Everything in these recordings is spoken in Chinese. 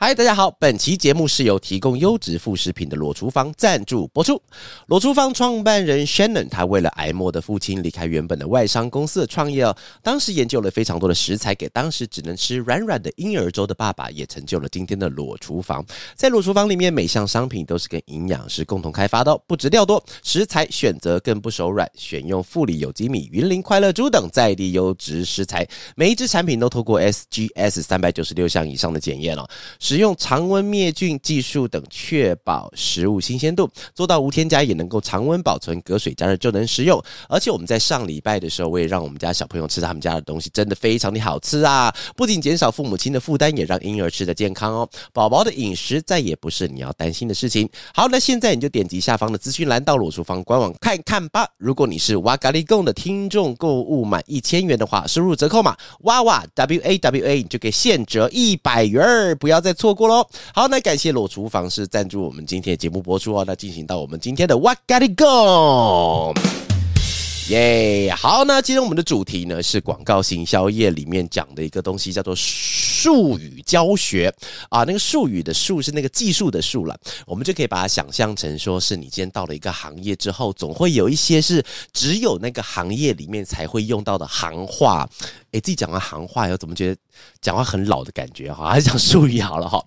嗨，大家好！本期节目是由提供优质副食品的裸厨房赞助播出。裸厨房创办人 Shannon，他为了挨默的父亲离开原本的外商公司的创业哦。当时研究了非常多的食材，给当时只能吃软软的婴儿粥的爸爸，也成就了今天的裸厨房。在裸厨房里面，每项商品都是跟营养师共同开发的哦，不止料多，食材选择更不手软，选用富里有机米、云林快乐猪等在地优质食材，每一支产品都透过 SGS 三百九十六项以上的检验哦。使用常温灭菌技术等，确保食物新鲜度，做到无添加也能够常温保存，隔水加热就能食用。而且我们在上礼拜的时候，我也让我们家小朋友吃他们家的东西，真的非常的好吃啊！不仅减少父母亲的负担，也让婴儿吃的健康哦。宝宝的饮食再也不是你要担心的事情。好，那现在你就点击下方的资讯栏，到裸厨房官网看看吧。如果你是哇咖喱贡的听众，购物满一千元的话，输入折扣码哇哇 W A W A，你就可以现折一百元儿，不要再。错过喽！好，那感谢裸厨房是赞助我们今天的节目播出哦。那进行到我们今天的 What Got It Go，耶！好，那今天我们的主题呢是广告行销业里面讲的一个东西，叫做术语教学啊。那个术语的术是那个技术的术了，我们就可以把它想象成说是你今天到了一个行业之后，总会有一些是只有那个行业里面才会用到的行话。哎，自己讲完行话，又怎么觉得讲话很老的感觉哈？还是讲术语好了哈。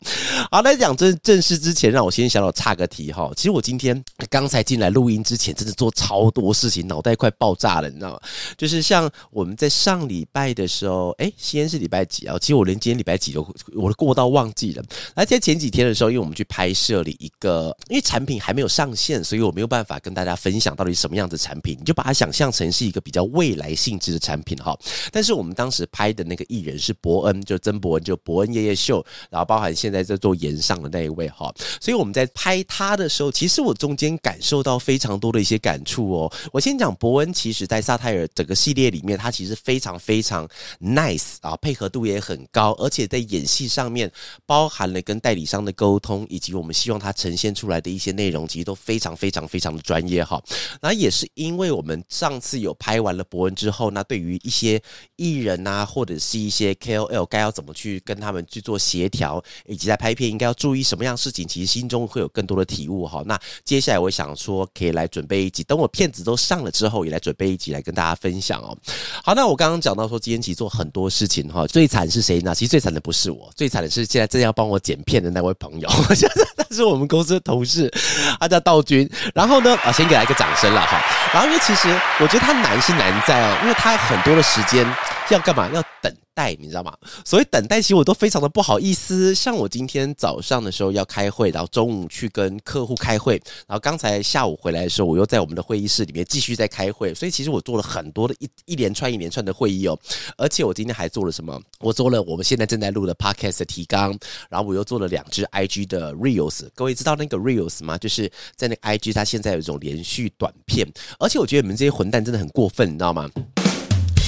好，那讲正正式之前，让我先小小插个题哈。其实我今天刚才进来录音之前，真的做超多事情，脑袋快爆炸了，你知道吗？就是像我们在上礼拜的时候，哎，西安是礼拜几啊？其实我连今天礼拜几都我都过到忘记了。而在前几天的时候，因为我们去拍摄了一个，因为产品还没有上线，所以我没有办法跟大家分享到底什么样的产品。你就把它想象成是一个比较未来性质的产品哈。但是我们当时拍的那个艺人是博恩，就曾伯恩，就伯恩夜夜秀，然后包含现在在做演上的那一位哈，所以我们在拍他的时候，其实我中间感受到非常多的一些感触哦。我先讲伯恩，其实在萨泰尔整个系列里面，他其实非常非常 nice 啊，配合度也很高，而且在演戏上面，包含了跟代理商的沟通，以及我们希望他呈现出来的一些内容，其实都非常非常非常的专业哈。那也是因为我们上次有拍完了伯恩之后，那对于一些艺人啊，或者是一些 KOL 该要怎么去跟他们去做协调，以及在拍片应该要注意什么样事情，其实心中会有更多的体悟哈。那接下来我想说，可以来准备一集，等我片子都上了之后，也来准备一集来跟大家分享哦。好，那我刚刚讲到说，今天其实做很多事情哈，最惨是谁呢？其实最惨的不是我，最惨的是现在正要帮我剪片的那位朋友，他是我们公司的同事，他叫道君。然后呢，啊，先给他一个掌声了哈。然后因为其实我觉得他难是难在哦，因为他很多的时间要干嘛？要等。待你知道吗？所以等待其实我都非常的不好意思。像我今天早上的时候要开会，然后中午去跟客户开会，然后刚才下午回来的时候，我又在我们的会议室里面继续在开会。所以其实我做了很多的一一连串一连串的会议哦。而且我今天还做了什么？我做了我们现在正在录的 podcast 的提纲，然后我又做了两支 IG 的 reels。各位知道那个 reels 吗？就是在那个 IG 它现在有一种连续短片。而且我觉得你们这些混蛋真的很过分，你知道吗？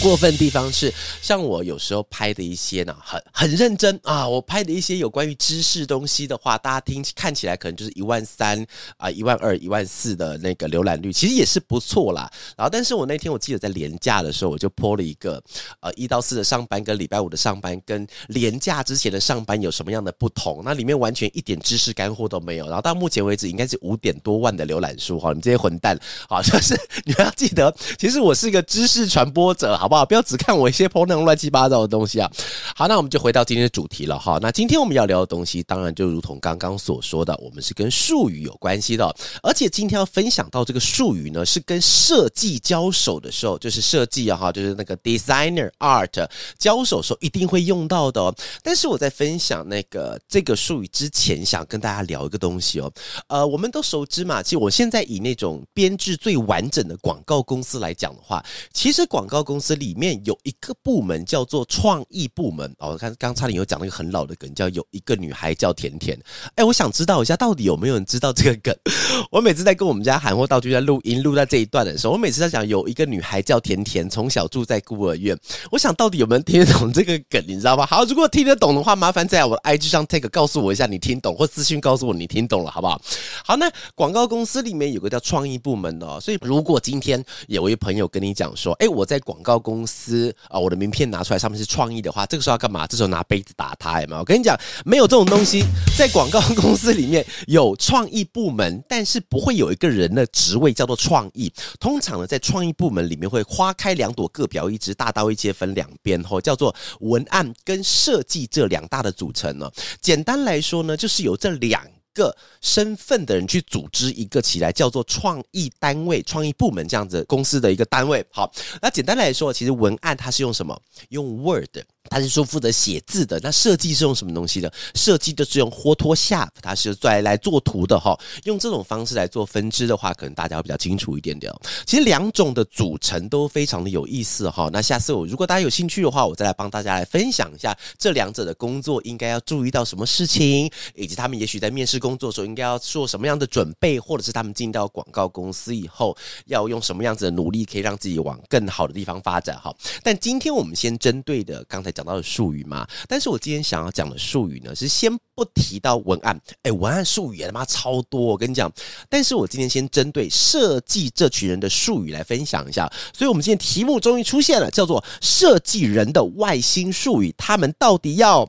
过分地方是，像我有时候拍的一些呢，很很认真啊。我拍的一些有关于知识东西的话，大家听看起来可能就是一万三啊、一万二、一万四的那个浏览率，其实也是不错啦。然后，但是我那天我记得在年假的时候，我就播了一个呃一到四的上班跟礼拜五的上班跟年假之前的上班有什么样的不同？那里面完全一点知识干货都没有。然后到目前为止应该是五点多万的浏览数哈，你这些混蛋好，就是你们要记得，其实我是一个知识传播者，好不好？不要只看我一些那种乱七八糟的东西啊！好，那我们就回到今天的主题了哈。那今天我们要聊的东西，当然就如同刚刚所说的，我们是跟术语有关系的。而且今天要分享到这个术语呢，是跟设计交手的时候，就是设计啊哈，就是那个 designer art 交手时候一定会用到的。哦但是我在分享那个这个术语之前，想跟大家聊一个东西哦。呃，我们都熟知嘛，其实我现在以那种编制最完整的广告公司来讲的话，其实广告公司。里面有一个部门叫做创意部门哦。我看刚差点有讲那个很老的梗，叫有一个女孩叫甜甜。哎，我想知道一下，到底有没有人知道这个梗？我每次在跟我们家韩货道具在录音录在这一段的时候，我每次在讲有一个女孩叫甜甜，从小住在孤儿院。我想到底有没有人听得懂这个梗？你知道吗？好，如果听得懂的话，麻烦在我的 IG 上 take 告诉我一下你听懂，或私信告诉我你听懂了，好不好？好，那广告公司里面有个叫创意部门的，哦所以如果今天有位朋友跟你讲说，哎，我在广告公公司啊，我的名片拿出来上面是创意的话，这个时候要干嘛？这时候拿杯子打他，有没有？我跟你讲，没有这种东西，在广告公司里面有创意部门，但是不会有一个人的职位叫做创意。通常呢，在创意部门里面会花开两朵，各表一枝，大刀一切分两边，吼，叫做文案跟设计这两大的组成呢。简单来说呢，就是有这两。个身份的人去组织一个起来，叫做创意单位、创意部门这样子公司的一个单位。好，那简单来说，其实文案它是用什么？用 Word。他是说负责写字的，那设计是用什么东西的？设计的是用 Photoshop，它是来来做图的哈。用这种方式来做分支的话，可能大家会比较清楚一点点。其实两种的组成都非常的有意思哈。那下次我如果大家有兴趣的话，我再来帮大家来分享一下这两者的工作应该要注意到什么事情，以及他们也许在面试工作的时候应该要做什么样的准备，或者是他们进到广告公司以后要用什么样子的努力，可以让自己往更好的地方发展哈。但今天我们先针对的刚才讲到的术语嘛，但是我今天想要讲的术语呢，是先不提到文案，哎，文案术语他妈超多，我跟你讲，但是我今天先针对设计这群人的术语来分享一下，所以我们今天题目终于出现了，叫做设计人的外星术语，他们到底要？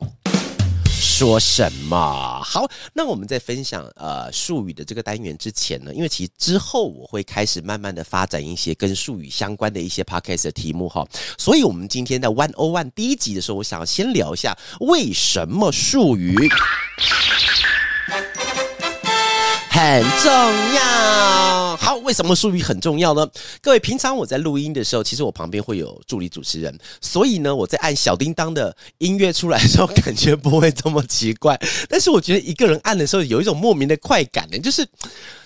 说什么好？那我们在分享呃术语的这个单元之前呢，因为其实之后我会开始慢慢的发展一些跟术语相关的一些 podcast 的题目哈，所以我们今天在 One O One 第一集的时候，我想要先聊一下为什么术语。很重要。好，为什么术语很重要呢？各位，平常我在录音的时候，其实我旁边会有助理主持人，所以呢，我在按小叮当的音乐出来的时候，感觉不会这么奇怪。但是我觉得一个人按的时候，有一种莫名的快感呢，就是。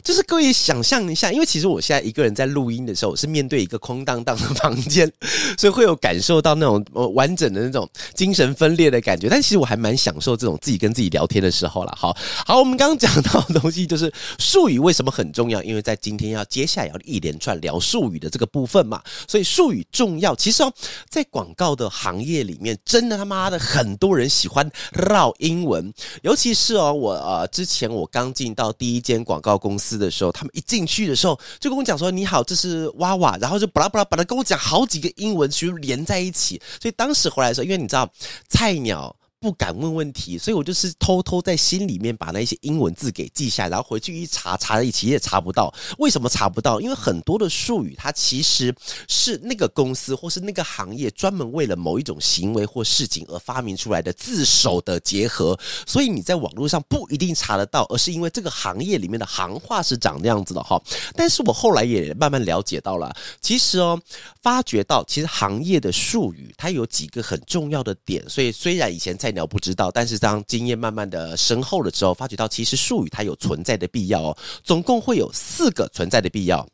就是各位想象一下，因为其实我现在一个人在录音的时候，我是面对一个空荡荡的房间，所以会有感受到那种呃完整的那种精神分裂的感觉。但其实我还蛮享受这种自己跟自己聊天的时候了。好好，我们刚刚讲到的东西就是术语为什么很重要？因为在今天要接下来要一连串聊术语的这个部分嘛，所以术语重要。其实哦，在广告的行业里面，真的他妈的很多人喜欢绕英文，尤其是哦，我呃之前我刚进到第一间广告公司。的时候，他们一进去的时候就跟我讲说：“你好，这是娃娃。”然后就巴拉巴拉巴拉跟我讲好几个英文，其实连在一起。所以当时回来的时候，因为你知道菜鸟。不敢问问题，所以我就是偷偷在心里面把那些英文字给记下来，然后回去一查，查在一起也查不到。为什么查不到？因为很多的术语，它其实是那个公司或是那个行业专门为了某一种行为或事情而发明出来的字首的结合，所以你在网络上不一定查得到，而是因为这个行业里面的行话是长那样子的哈。但是我后来也慢慢了解到了，其实哦，发觉到其实行业的术语它有几个很重要的点，所以虽然以前在菜鸟不知道，但是当经验慢慢的深厚了之后，发觉到其实术语它有存在的必要哦。总共会有四个存在的必要。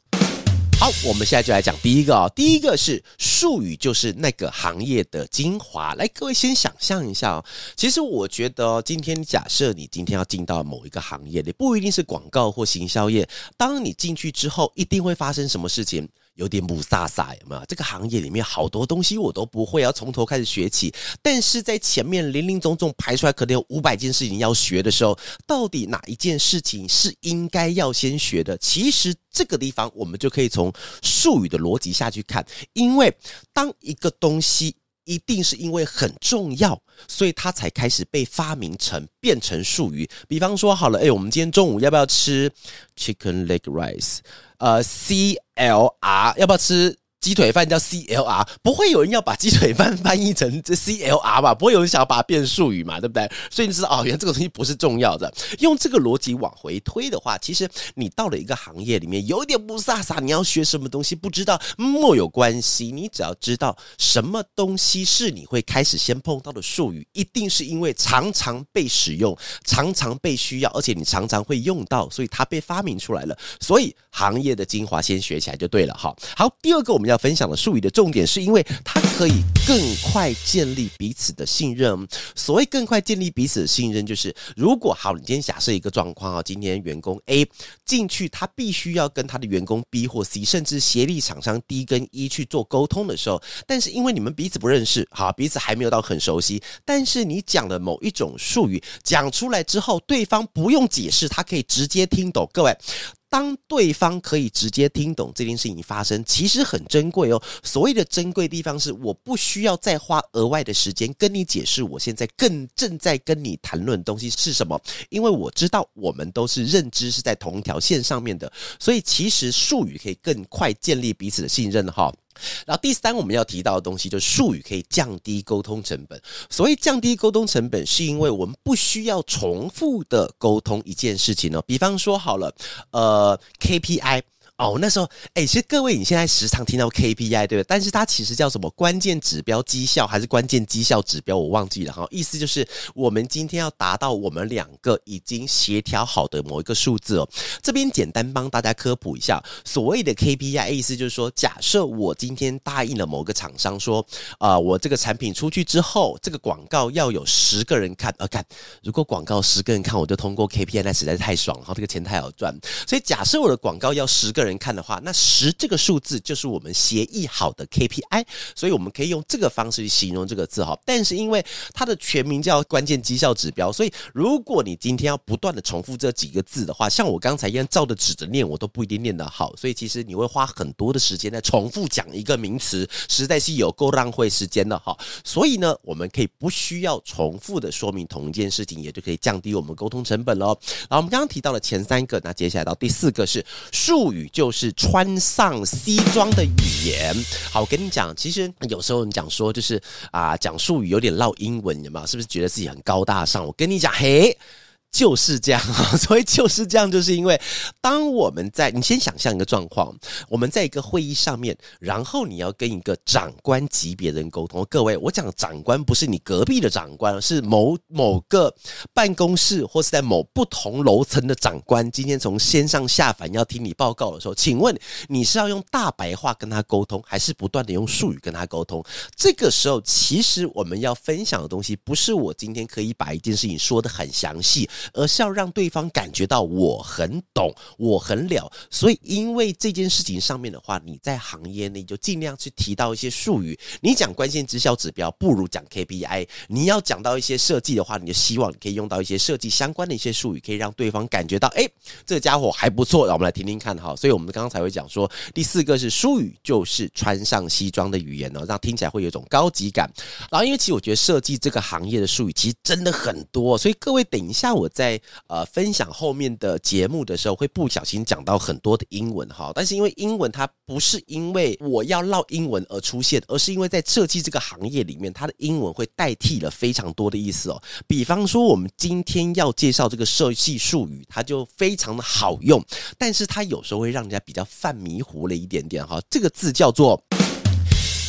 好，我们现在就来讲第一个哦。第一个是术语，就是那个行业的精华。来，各位先想象一下哦。其实我觉得，今天假设你今天要进到某一个行业，你不一定是广告或行销业。当你进去之后，一定会发生什么事情？有点母撒撒，有没有？这个行业里面好多东西我都不会，要从头开始学起。但是在前面林林总总排出来，可能有五百件事情要学的时候，到底哪一件事情是应该要先学的？其实这个地方我们就可以从术语的逻辑下去看，因为当一个东西一定是因为很重要，所以它才开始被发明成变成术语。比方说，好了，哎，我们今天中午要不要吃 chicken leg rice？呃，C L R 要不要吃？鸡腿饭叫 C L R，不会有人要把鸡腿饭翻译成这 C L R 吧？不会有人想要把它变术语嘛？对不对？所以你知道哦，原来这个东西不是重要的。用这个逻辑往回推的话，其实你到了一个行业里面，有点不飒飒，你要学什么东西不知道，莫有关系。你只要知道什么东西是你会开始先碰到的术语，一定是因为常常被使用，常常被需要，而且你常常会用到，所以它被发明出来了。所以行业的精华先学起来就对了。哈，好，第二个我们要。分享的术语的重点，是因为它可以更快建立彼此的信任。所谓更快建立彼此的信任，就是如果好，你今天假设一个状况啊，今天员工 A 进去，他必须要跟他的员工 B 或 C，甚至协力厂商 D 跟 E 去做沟通的时候，但是因为你们彼此不认识，好，彼此还没有到很熟悉，但是你讲的某一种术语讲出来之后，对方不用解释，他可以直接听懂。各位。当对方可以直接听懂这件事情发生，其实很珍贵哦。所谓的珍贵地方是，我不需要再花额外的时间跟你解释，我现在更正在跟你谈论东西是什么，因为我知道我们都是认知是在同一条线上面的，所以其实术语可以更快建立彼此的信任哈。然后第三，我们要提到的东西就是术语可以降低沟通成本。所谓降低沟通成本，是因为我们不需要重复的沟通一件事情哦。比方说好了，呃，KPI。哦，那时候，哎，其实各位，你现在时常听到 KPI，对不对？但是它其实叫什么？关键指标绩效还是关键绩效指标？我忘记了哈。意思就是我们今天要达到我们两个已经协调好的某一个数字哦。这边简单帮大家科普一下，所谓的 KPI，意思就是说，假设我今天答应了某个厂商说，啊，我这个产品出去之后，这个广告要有十个人看，呃，看，如果广告十个人看，我就通过 KPI，那实在是太爽了哈，这个钱太好赚。所以假设我的广告要十个。人看的话，那十这个数字就是我们协议好的 KPI，所以我们可以用这个方式去形容这个字哈。但是因为它的全名叫关键绩效指标，所以如果你今天要不断的重复这几个字的话，像我刚才一样照着指着念，我都不一定念得好。所以其实你会花很多的时间在重复讲一个名词，实在是有够浪费时间的哈。所以呢，我们可以不需要重复的说明同一件事情，也就可以降低我们沟通成本喽。然后我们刚刚提到了前三个，那接下来到第四个是术语。就是穿上西装的语言。好，我跟你讲，其实有时候你讲说，就是啊，讲术语有点绕英文，有没有？是不是觉得自己很高大上？我跟你讲，嘿。就是这样啊，所以就是这样，就是因为当我们在你先想象一个状况，我们在一个会议上面，然后你要跟一个长官级别的人沟通。各位，我讲长官不是你隔壁的长官，是某某个办公室或是在某不同楼层的长官。今天从先上下凡要听你报告的时候，请问你是要用大白话跟他沟通，还是不断的用术语跟他沟通？这个时候，其实我们要分享的东西，不是我今天可以把一件事情说的很详细。而是要让对方感觉到我很懂，我很了。所以，因为这件事情上面的话，你在行业内就尽量去提到一些术语。你讲关键绩效指标，不如讲 KPI。你要讲到一些设计的话，你就希望你可以用到一些设计相关的一些术语，可以让对方感觉到，哎，这家伙还不错。让我们来听听看哈。所以我们刚刚才会讲说，第四个是术语，就是穿上西装的语言呢，让听起来会有一种高级感。然后，因为其实我觉得设计这个行业的术语其实真的很多，所以各位等一下我。在呃分享后面的节目的时候，会不小心讲到很多的英文哈，但是因为英文它不是因为我要唠英文而出现，而是因为在设计这个行业里面，它的英文会代替了非常多的意思哦。比方说，我们今天要介绍这个设计术语，它就非常的好用，但是它有时候会让人家比较犯迷糊了一点点哈。这个字叫做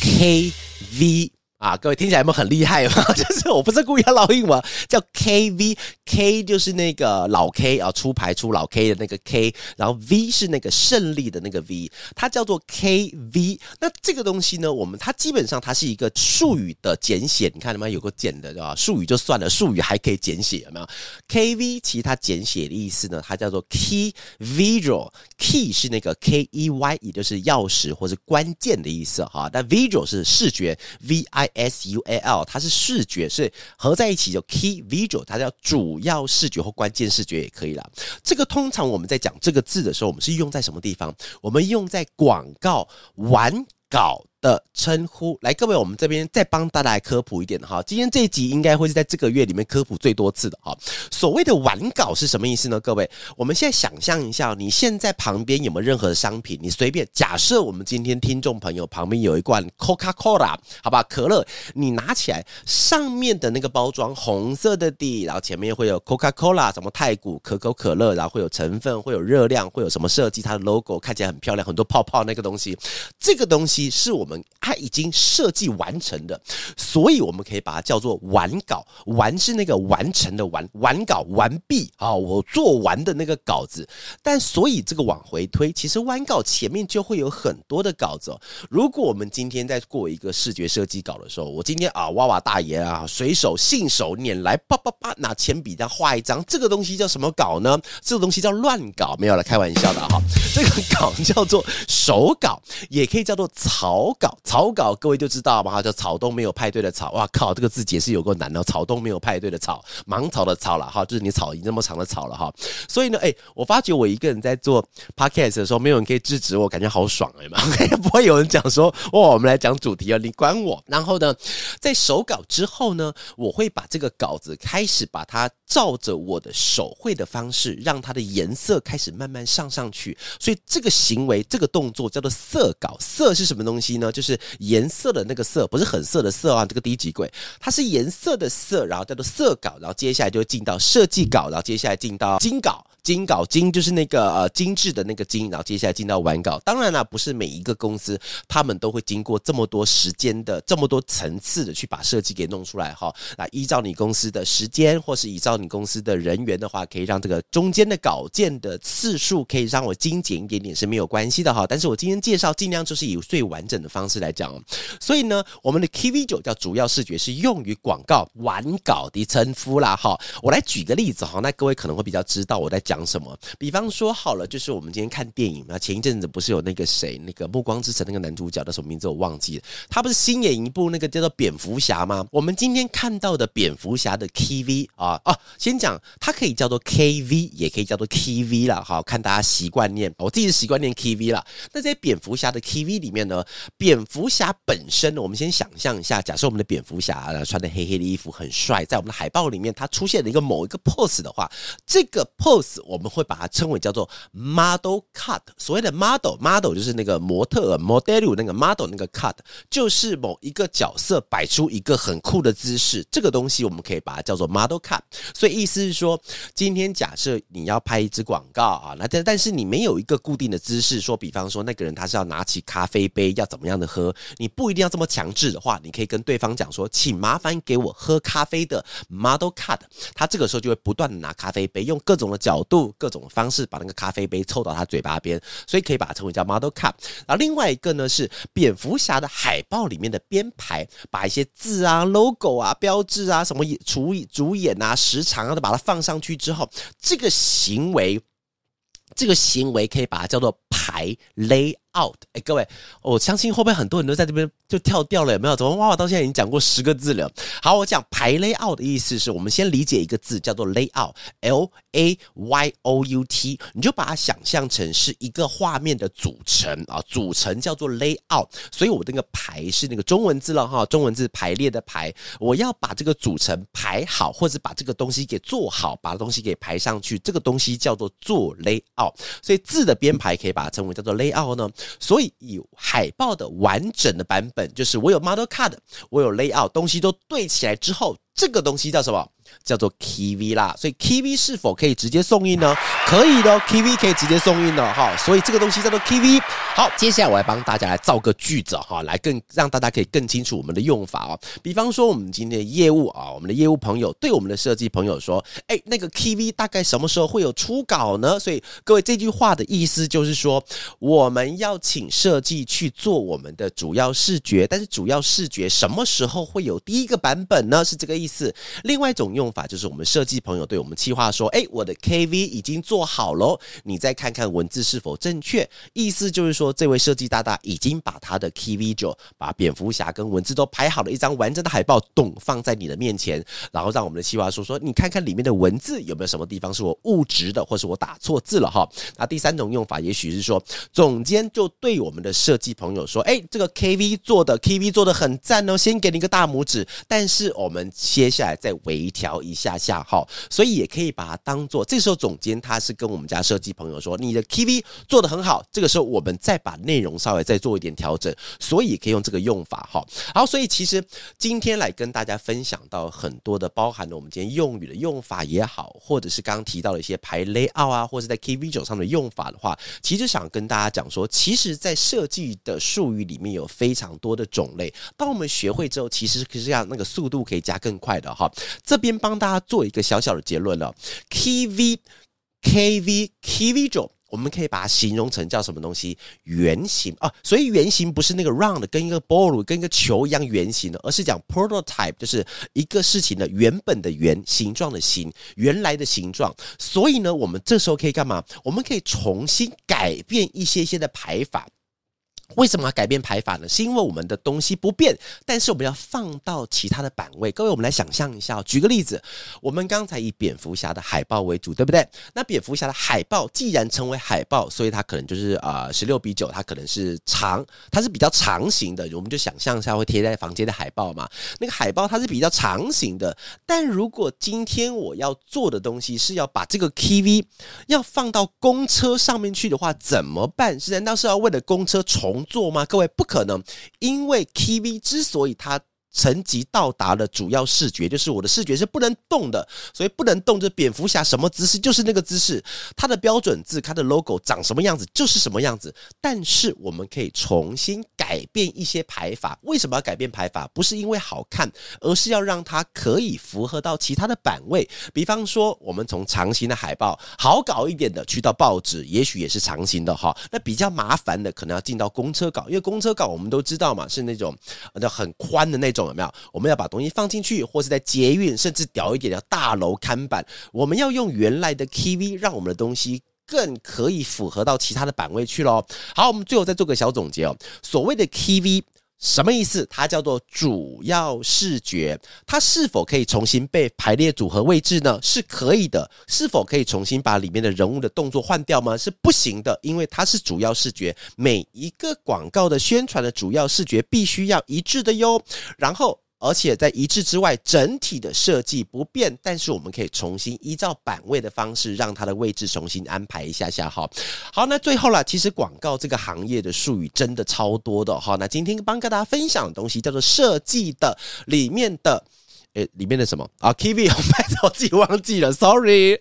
K V。啊，各位听起来有没有很厉害嘛？就是我不是故意要老英文，叫 K V K，就是那个老 K 啊，出牌出老 K 的那个 K，然后 V 是那个胜利的那个 V，它叫做 K V。那这个东西呢，我们它基本上它是一个术语的简写，你看有没有有个简的对吧？术语就算了，术语还可以简写，有没有？K V 其实它简写的意思呢，它叫做 Key Visual，Key 是那个 K E Y，也就是钥匙或者关键的意思哈。但 Visual 是视觉 V I。S U A L，它是视觉，是合在一起就 Key Visual，它叫主要视觉或关键视觉也可以了。这个通常我们在讲这个字的时候，我们是用在什么地方？我们用在广告完稿。的称呼，来各位，我们这边再帮大家来科普一点哈。今天这一集应该会是在这个月里面科普最多次的哈。所谓的完稿是什么意思呢？各位，我们现在想象一下，你现在旁边有没有任何的商品？你随便假设，我们今天听众朋友旁边有一罐 Coca Cola，好吧，可乐，你拿起来，上面的那个包装红色的底，然后前面会有 Coca Cola，什么太古可口可乐，然后会有成分，会有热量，会有什么设计，它的 logo 看起来很漂亮，很多泡泡那个东西，这个东西是我。我们它已经设计完成的，所以我们可以把它叫做完稿。完是那个完成的完，完稿完毕啊，我做完的那个稿子。但所以这个往回推，其实完稿前面就会有很多的稿子。如果我们今天在过一个视觉设计稿的时候，我今天啊哇哇大爷啊，随手信手拈来，叭叭叭拿铅笔这样画一张，这个东西叫什么稿呢？这个东西叫乱稿，没有了，开玩笑的哈。这个稿叫做手稿，也可以叫做草稿。草稿各位就知道嘛，哈，叫草东没有派对的草。哇靠，这个字解释有够难的。草东没有派对的草，芒草的草了哈，就是你草已经那么长的草了哈。所以呢，哎，我发觉我一个人在做 podcast 的时候，没有人可以制止我，感觉好爽哎嘛，不会有人讲说哇，我们来讲主题啊，你管我。然后呢，在手稿之后呢，我会把这个稿子开始把它照着我的手绘的方式，让它的颜色开始慢慢上上去。所以这个行为，这个动作叫做色稿。色是什么东西呢？就是颜色的那个色，不是很色的色啊。这个低级鬼，它是颜色的色，然后叫做色稿，然后接下来就进到设计稿，然后接下来进到精稿。精稿精就是那个呃精致的那个精，然后接下来进到完稿。当然了，不是每一个公司他们都会经过这么多时间的这么多层次的去把设计给弄出来哈。那依照你公司的时间，或是依照你公司的人员的话，可以让这个中间的稿件的次数可以让我精简一点点是没有关系的哈。但是我今天介绍尽量就是以最完整的方式来讲。所以呢，我们的 KV 九叫主要视觉是用于广告完稿的称呼啦哈。我来举个例子哈，那各位可能会比较知道我在讲。讲什么？比方说好了，就是我们今天看电影啊。前一阵子不是有那个谁，那个《暮光之城》那个男主角的什么名字我忘记了。他不是新演一部那个叫做《蝙蝠侠》吗？我们今天看到的蝙蝠侠的 KV 啊啊，先讲它可以叫做 KV，也可以叫做 KV 了好。看大家习惯念，我自己是习惯念 KV 了。那在蝙蝠侠的 KV 里面呢，蝙蝠侠本身，我们先想象一下，假设我们的蝙蝠侠穿的黑黑的衣服很帅，在我们的海报里面，他出现了一个某一个 pose 的话，这个 pose。我们会把它称为叫做 model cut。所谓的 model model 就是那个模特 model 那个 model 那个 cut，就是某一个角色摆出一个很酷的姿势，这个东西我们可以把它叫做 model cut。所以意思是说，今天假设你要拍一支广告啊，那但但是你没有一个固定的姿势，说比方说那个人他是要拿起咖啡杯要怎么样的喝，你不一定要这么强制的话，你可以跟对方讲说，请麻烦给我喝咖啡的 model cut。他这个时候就会不断的拿咖啡杯，用各种的角度。各种方式把那个咖啡杯凑到他嘴巴边，所以可以把它称为叫 model cup。然后另外一个呢是蝙蝠侠的海报里面的编排，把一些字啊、logo 啊、标志啊、什么主主演啊、时长啊都把它放上去之后，这个行为，这个行为可以把它叫做排 lay。out，哎，各位，我相信会不会很多人都在这边。就跳掉了，有没有？怎么哇哇到现在已经讲过十个字了？好，我讲排 layout 的意思是我们先理解一个字叫做 layout，L A Y O U T，你就把它想象成是一个画面的组成啊，组成叫做 layout。所以我那个排是那个中文字了哈，中文字排列的排，我要把这个组成排好，或者把这个东西给做好，把东西给排上去，这个东西叫做做 layout。所以字的编排可以把它称为叫做 layout 呢。所以以海报的完整的版。本就是我有 model card，我有 layout，东西都对起来之后，这个东西叫什么？叫做 KV 啦，所以 KV 是否可以直接送印呢？可以的，KV 可以直接送印的哈，所以这个东西叫做 KV。好，接下来我来帮大家来造个句子哈，来更让大家可以更清楚我们的用法哦。比方说，我们今天的业务啊，我们的业务朋友对我们的设计朋友说：“哎，那个 KV 大概什么时候会有初稿呢？”所以各位这句话的意思就是说，我们要请设计去做我们的主要视觉，但是主要视觉什么时候会有第一个版本呢？是这个意思。另外一种。用法就是我们设计朋友对我们企划说：“哎，我的 KV 已经做好喽，你再看看文字是否正确。”意思就是说，这位设计大大已经把他的 KV 九，把蝙蝠侠跟文字都排好了一张完整的海报，咚放在你的面前，然后让我们的企划说：“说你看看里面的文字有没有什么地方是我误植的，或是我打错字了哈。”那第三种用法，也许是说，总监就对我们的设计朋友说：“哎，这个 KV 做的 KV 做的很赞哦，先给你一个大拇指。但是我们接下来再微调。”调一下下哈，所以也可以把它当做这时候总监他是跟我们家设计朋友说，你的 KV 做的很好，这个时候我们再把内容稍微再做一点调整，所以可以用这个用法哈。好，所以其实今天来跟大家分享到很多的包含了我们今天用语的用法也好，或者是刚刚提到的一些排 layout 啊，或者在 KV 九上的用法的话，其实想跟大家讲说，其实，在设计的术语里面有非常多的种类，当我们学会之后，其实可是让那个速度可以加更快的哈。这边帮大家做一个小小的结论了，KV KV KV 九。我们可以把它形容成叫什么东西？圆形啊，所以圆形不是那个 round 跟一个 ball 跟一个球一样圆形的，而是讲 prototype，就是一个事情的原本的圆形状的形，原来的形状。所以呢，我们这时候可以干嘛？我们可以重新改变一些些的排法。为什么要改变排法呢？是因为我们的东西不变，但是我们要放到其他的版位。各位，我们来想象一下，举个例子，我们刚才以蝙蝠侠的海报为主，对不对？那蝙蝠侠的海报既然成为海报，所以它可能就是啊十六比九，它可能是长，它是比较长形的。我们就想象一下，会贴在房间的海报嘛？那个海报它是比较长形的。但如果今天我要做的东西是要把这个 KV 要放到公车上面去的话，怎么办？是难道是要为了公车重？做吗？各位不可能，因为 KV 之所以它。层级到达了主要视觉，就是我的视觉是不能动的，所以不能动。这蝙蝠侠什么姿势就是那个姿势，它的标准字，它的 logo 长什么样子就是什么样子。但是我们可以重新改变一些排法。为什么要改变排法？不是因为好看，而是要让它可以符合到其他的版位。比方说，我们从长形的海报好搞一点的，去到报纸，也许也是长形的哈。那比较麻烦的，可能要进到公车稿，因为公车稿我们都知道嘛，是那种那很宽的那种。有没有？我们要把东西放进去，或是在捷运，甚至屌一点的大楼看板，我们要用原来的 KV，让我们的东西更可以符合到其他的版位去喽。好，我们最后再做个小总结哦。所谓的 KV。什么意思？它叫做主要视觉，它是否可以重新被排列组合位置呢？是可以的。是否可以重新把里面的人物的动作换掉吗？是不行的，因为它是主要视觉，每一个广告的宣传的主要视觉必须要一致的哟。然后。而且在一致之外，整体的设计不变，但是我们可以重新依照版位的方式，让它的位置重新安排一下下哈。好，那最后了，其实广告这个行业的术语真的超多的哈。那今天帮跟大家分享的东西叫做设计的里面的。诶，里面的什么啊？KV，我自己忘记了，Sorry。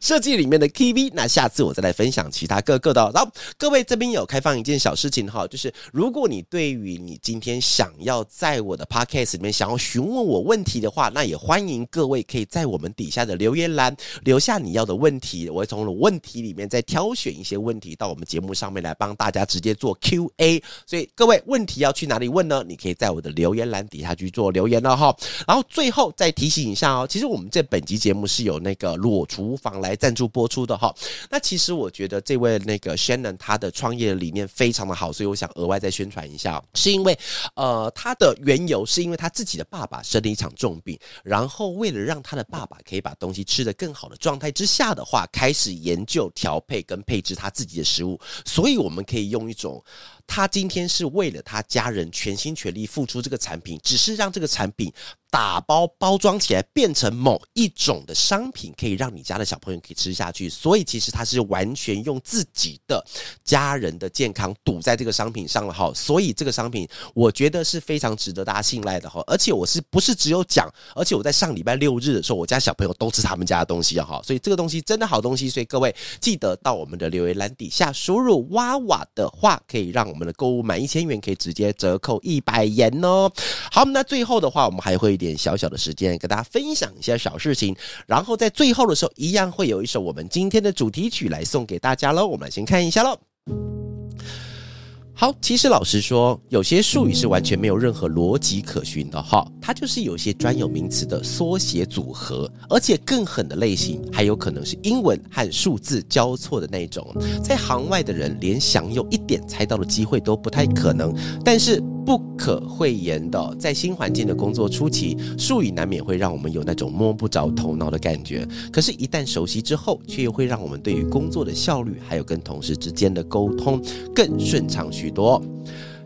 设计里面的 KV，那下次我再来分享其他各个的。哦然后各位这边有开放一件小事情哈，就是如果你对于你今天想要在我的 Podcast 里面想要询问我问题的话，那也欢迎各位可以在我们底下的留言栏留下你要的问题，我会从问题里面再挑选一些问题到我们节目上面来帮大家直接做 Q&A。所以各位问题要去哪里问呢？你可以在我的留言栏底下去做留言了哈。然后最后再提醒一下哦，其实我们这本集节目是有那个裸厨房来赞助播出的哈。那其实我觉得这位那个 Shannon 他的创业理念非常的好，所以我想额外再宣传一下，是因为呃他的缘由是因为他自己的爸爸生了一场重病，然后为了让他的爸爸可以把东西吃得更好的状态之下的话，开始研究调配跟配置他自己的食物，所以我们可以用一种。他今天是为了他家人全心全力付出这个产品，只是让这个产品打包包装起来变成某一种的商品，可以让你家的小朋友可以吃下去。所以其实他是完全用自己的家人的健康赌在这个商品上了哈。所以这个商品我觉得是非常值得大家信赖的哈。而且我是不是只有讲？而且我在上礼拜六日的时候，我家小朋友都吃他们家的东西哈。所以这个东西真的好东西。所以各位记得到我们的留言栏底下输入哇哇的话，可以让我们。的购物满一千元可以直接折扣一百元哦。好，那最后的话，我们还会一点小小的时间跟大家分享一些小事情，然后在最后的时候，一样会有一首我们今天的主题曲来送给大家喽。我们来先看一下喽。好，其实老实说，有些术语是完全没有任何逻辑可循的哈，它就是有些专有名词的缩写组合，而且更狠的类型，还有可能是英文和数字交错的那种，在行外的人连享有一点猜到的机会都不太可能，但是。不可讳言的，在新环境的工作初期，术语难免会让我们有那种摸不着头脑的感觉。可是，一旦熟悉之后，却又会让我们对于工作的效率，还有跟同事之间的沟通更顺畅许多。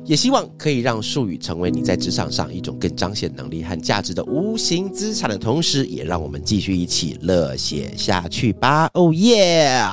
也希望可以让术语成为你在职场上一种更彰显能力和价值的无形资产的同时，也让我们继续一起乐写下去吧。哦耶！